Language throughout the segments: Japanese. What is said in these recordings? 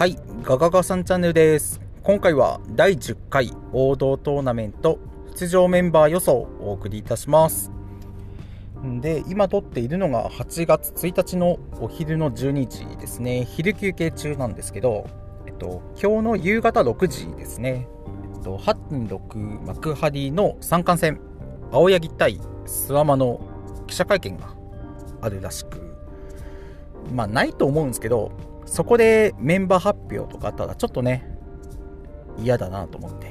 はい、ガガガさんチャンネルです。今回は第10回王道トーナメント出場メンバー予想をお送りいたします。で、今撮っているのが8月1日のお昼の12時ですね。昼休憩中なんですけど、えっと、今日の夕方6時ですね。えっと、8.6幕張の三冠戦、青柳対諏訪間の記者会見があるらしく、まあないと思うんですけど、そこでメンバー発表とかあったらちょっとね、嫌だなと思って、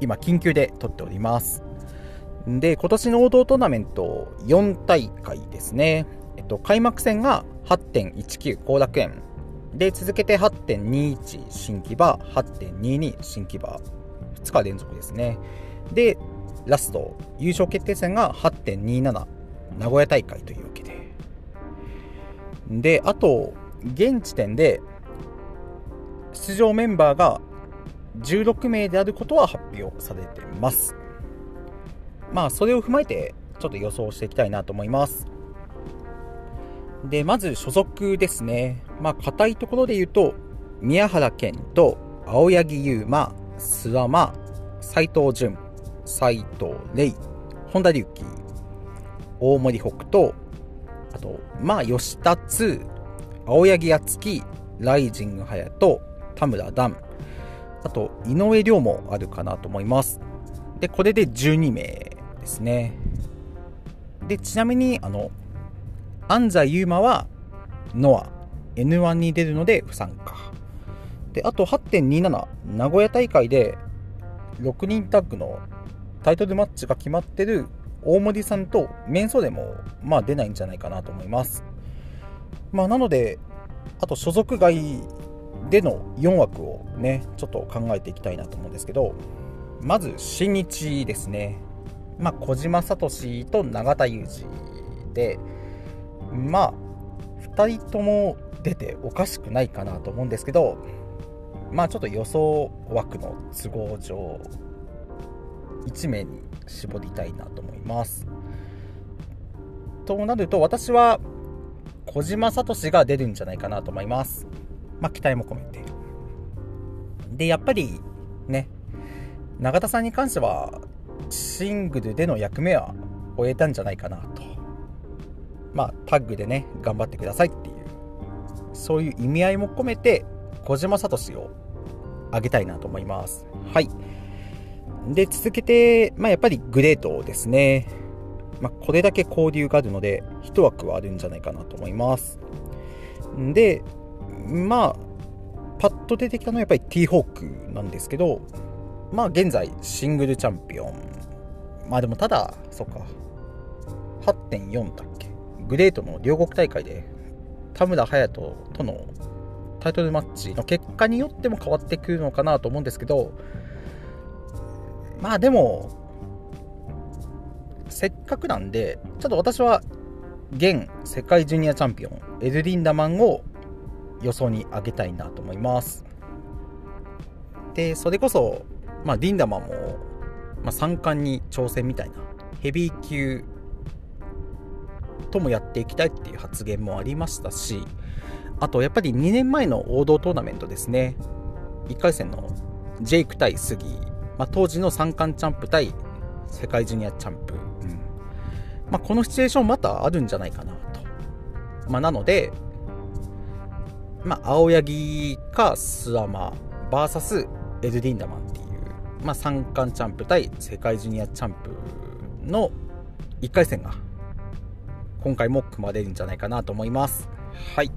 今緊急で撮っております。で、今年の王道トーナメント4大会ですね。えっと、開幕戦が8.19後楽園。で、続けて8.21新木場、8.22新木場。2日連続ですね。で、ラスト、優勝決定戦が8.27名古屋大会というわけで。で、あと、現時点で出場メンバーが16名であることは発表されてます。まあ、それを踏まえて、ちょっと予想していきたいなと思います。で、まず所属ですね。まあ、硬いところで言うと、宮原健と青柳優馬、諏訪間、斎藤潤、斎藤玲、本田隆起、大森北斗、あと、まあ、吉田津、青柳敦樹、ライジング隼人、田村段、あと、井上涼もあるかなと思います。で、これで12名ですね。で、ちなみに、あの、安西優馬は、ノア、N1 に出るので不参加。で、あと8.27、名古屋大会で、6人タッグのタイトルマッチが決まってる大森さんとメンソでも、まあ出ないんじゃないかなと思います。まあなので、あと所属外での4枠をね、ちょっと考えていきたいなと思うんですけど、まず新日ですね。まあ小島聡と永田裕二で、まあ2人とも出ておかしくないかなと思うんですけど、まあちょっと予想枠の都合上、1名に絞りたいなと思います。となると私は小島聡が出るんじゃないかなと思います。まあ期待も込めて。で、やっぱりね、永田さんに関してはシングルでの役目は終えたんじゃないかなと。まあタッグでね、頑張ってくださいっていう、そういう意味合いも込めて小島聡をあげたいなと思います。はい。で、続けて、まあ、やっぱりグレートですね。まあ、これだけ交流があるので、一枠はあるんじゃないかなと思います。で、まあ、パッと出てきたのはやっぱり T ホークなんですけど、まあ、現在シングルチャンピオン。まあでもただ、そっか、8.4だっけ？グレートの両国大会で、田村隼人とのタイトルマッチの結果によっても変わってくるのかなと思うんですけど、まあでも、せっかくなんで、ちょっと私は現世界ジュニアチャンピオン、エルリンダマンを予想に上げたいなと思います。で、それこそ、まあ、リンダマンも、まあ、三冠に挑戦みたいな、ヘビー級ともやっていきたいっていう発言もありましたし、あとやっぱり2年前の王道トーナメントですね、1回戦のジェイク対杉、まあ、当時の三冠チャンプ対世界ジュニアチャンプ、うんまあ、このシチュエーションまたあるんじゃないかなと。まあ、なので、まあ、青柳か諏訪間 VS エルディンダマンっていう、まあ、三冠チャンプ対世界ジュニアチャンプの1回戦が今回も組まれるんじゃないかなと思います。はい。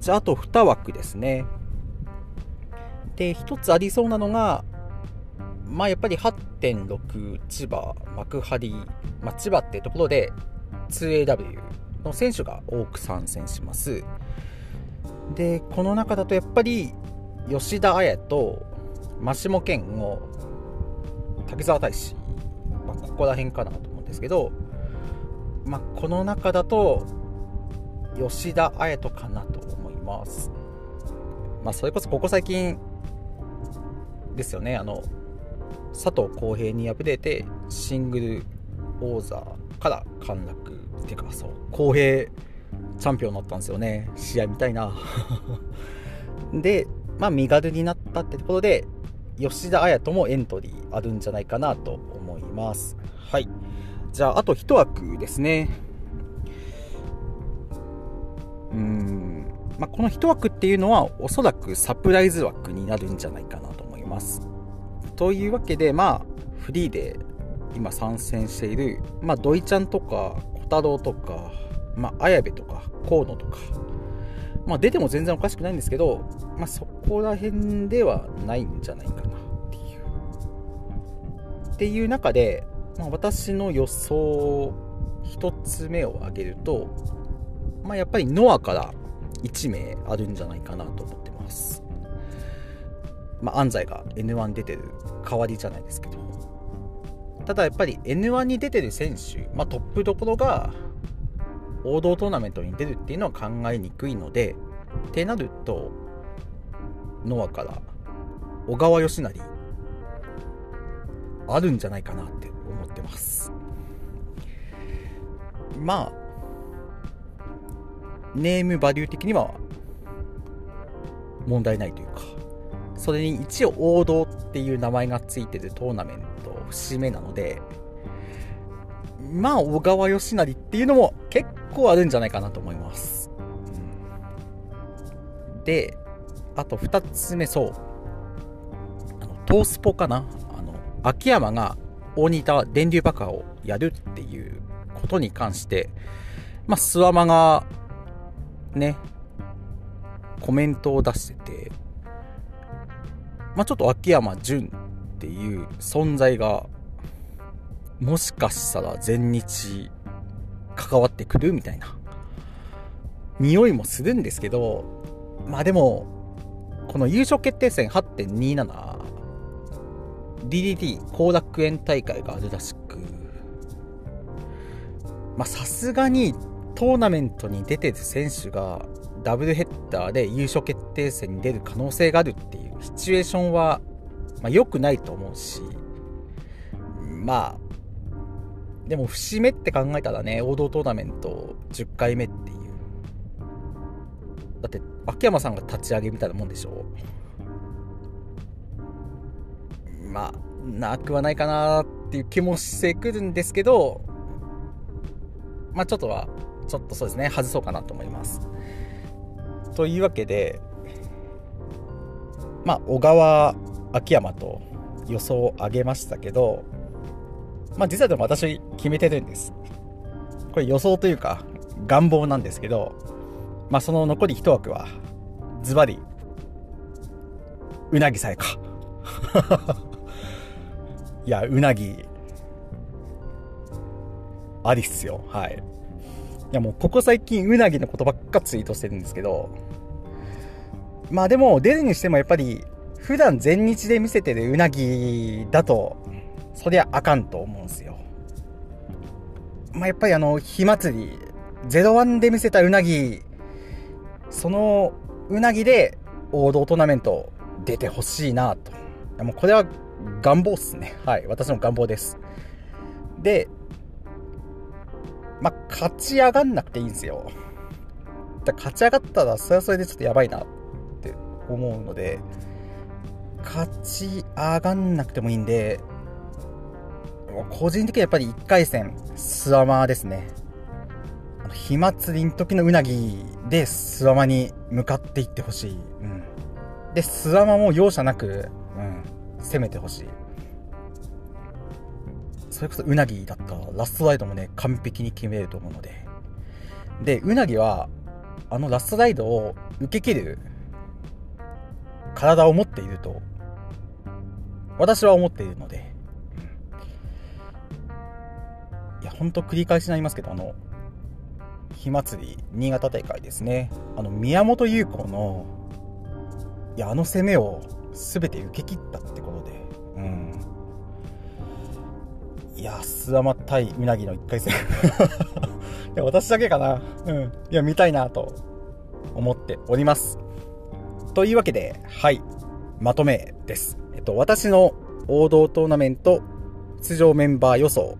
じゃあ、あと2枠ですね。で、1つありそうなのが、まあやっぱり8.6千葉幕張、まあ、千葉ってところで 2AW の選手が多く参戦します。でこの中だとやっぱり吉田彩と真下健の滝沢大志、まあ、ここら辺かなと思うんですけど、まあ、この中だと吉田彩とかなと思います。まあそれこそここ最近ですよねあの佐藤浩平に敗れてシングル王座から陥落っていうかそう浩平チャンピオンになったんですよね試合みたいな でまあ、身軽になったってところで、吉田彩斗もエントリーあるんじゃないかなと思います。はい。じゃあ、あと1枠ですね。うん。まあ、この1枠っていうのは、おそらくサプライズ枠になるんじゃないかなと思います。というわけで、まあ、フリーで今参戦している、まあ、土井ちゃんとか、小太郎とか、まあ、綾部とか、河野とか、まあ、出ても全然おかしくないんですけど、まあ、そこら辺ではないんじゃないかなっていう。っていう中で、まあ、私の予想1つ目を挙げると、まあ、やっぱりノアから1名あるんじゃないかなと思ってます。まあ、安西が N1 出てる代わりじゃないですけど。ただやっぱり N1 に出てる選手、まあ、トップどころが王道トーナメントに出るっていうのは考えにくいので、ってなると、ノアから小川義成、あるんじゃないかなって思ってます。まあ、ネームバリュー的には問題ないというか、それに一応王道っていう名前がついてるトーナメント節目なので、まあ、小川義成っていうのも結構あるんじゃないかなと思います。で、あと2つ目、そう。あの、トースポかな？あの、秋山が大仁田電流爆破をやるっていうことに関して、まあ、スワマが、ね、コメントを出してて、まあ、ちょっと秋山純っていう存在がもしかしたら全日関わってくるみたいな。匂いもするんですけど、まあでも、この優勝決定戦8.27、DDT 後楽園大会があるらしく、まあさすがにトーナメントに出てる選手がダブルヘッダーで優勝決定戦に出る可能性があるっていうシチュエーションは、まあ、良くないと思うし、まあ、でも節目って考えたらね、王道トーナメント10回目っていう。だって、秋山さんが立ち上げみたいなもんでしょうまあ、なくはないかなっていう気もしてくるんですけど、まあちょっとは、ちょっとそうですね、外そうかなと思います。というわけで、まあ、小川、秋山と予想を上げましたけど、まあ実はでも私決めてるんです。これ予想というか願望なんですけど、まあその残り1枠は、ズバリ、うなぎさえか。いや、うなぎ、ありっすよ。はい。いやもうここ最近うなぎのことばっかツイートしてるんですけど、まあでも出るにしてもやっぱり普段全日で見せてるうなぎだとそりゃあかんと思うんすよ。まあ、やっぱりあの、火祭り、01で見せたうなぎ、そのうなぎで王道トーナメント出てほしいなと。もうこれは願望っすね。はい。私の願望です。で、まあ、勝ち上がんなくていいんですよ。だ勝ち上がったら、それはそれでちょっとやばいなって思うので、勝ち上がんなくてもいいんで、個人的にはやっぱり1回戦、スワマーですね。火祭りの時のうなぎでスワマに向かっていってほしい。うん。で、スワマも容赦なく、うん、攻めてほしい。それこそうなぎだったら、ラストライドもね、完璧に決めると思うので。で、うなぎは、あのラストライドを受け切る体を持っていると、私は思っているので、いや、ほんと繰り返しになりますけど、あの、火祭り、新潟大会ですね。あの、宮本優子の、いや、あの攻めを全て受け切ったってこといや、諏訪間対うなぎの1回戦。いや、私だけかな。うん。いや、見たいなと思っております。というわけで、はい。まとめです。えっと、私の王道トーナメント出場メンバー予想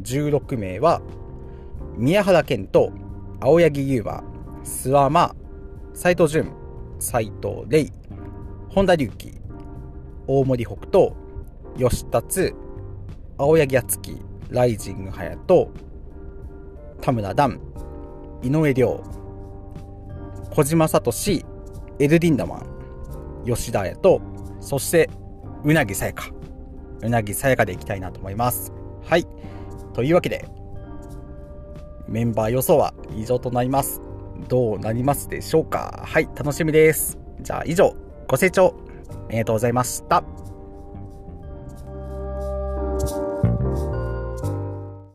16名は、宮原健と青柳優馬、諏訪間、斎藤淳、斎藤玲、本田隆起、大森北斗、吉達、青柳敦樹、ライジング隼人、田村段、井上涼、小島聡、エルディンダマン、吉田彩と、そして、うなぎさやか。うなぎさやかでいきたいなと思います。はい。というわけで、メンバー予想は以上となります。どうなりますでしょうかはい、楽しみです。じゃあ以上、ご清聴ありがとうございました。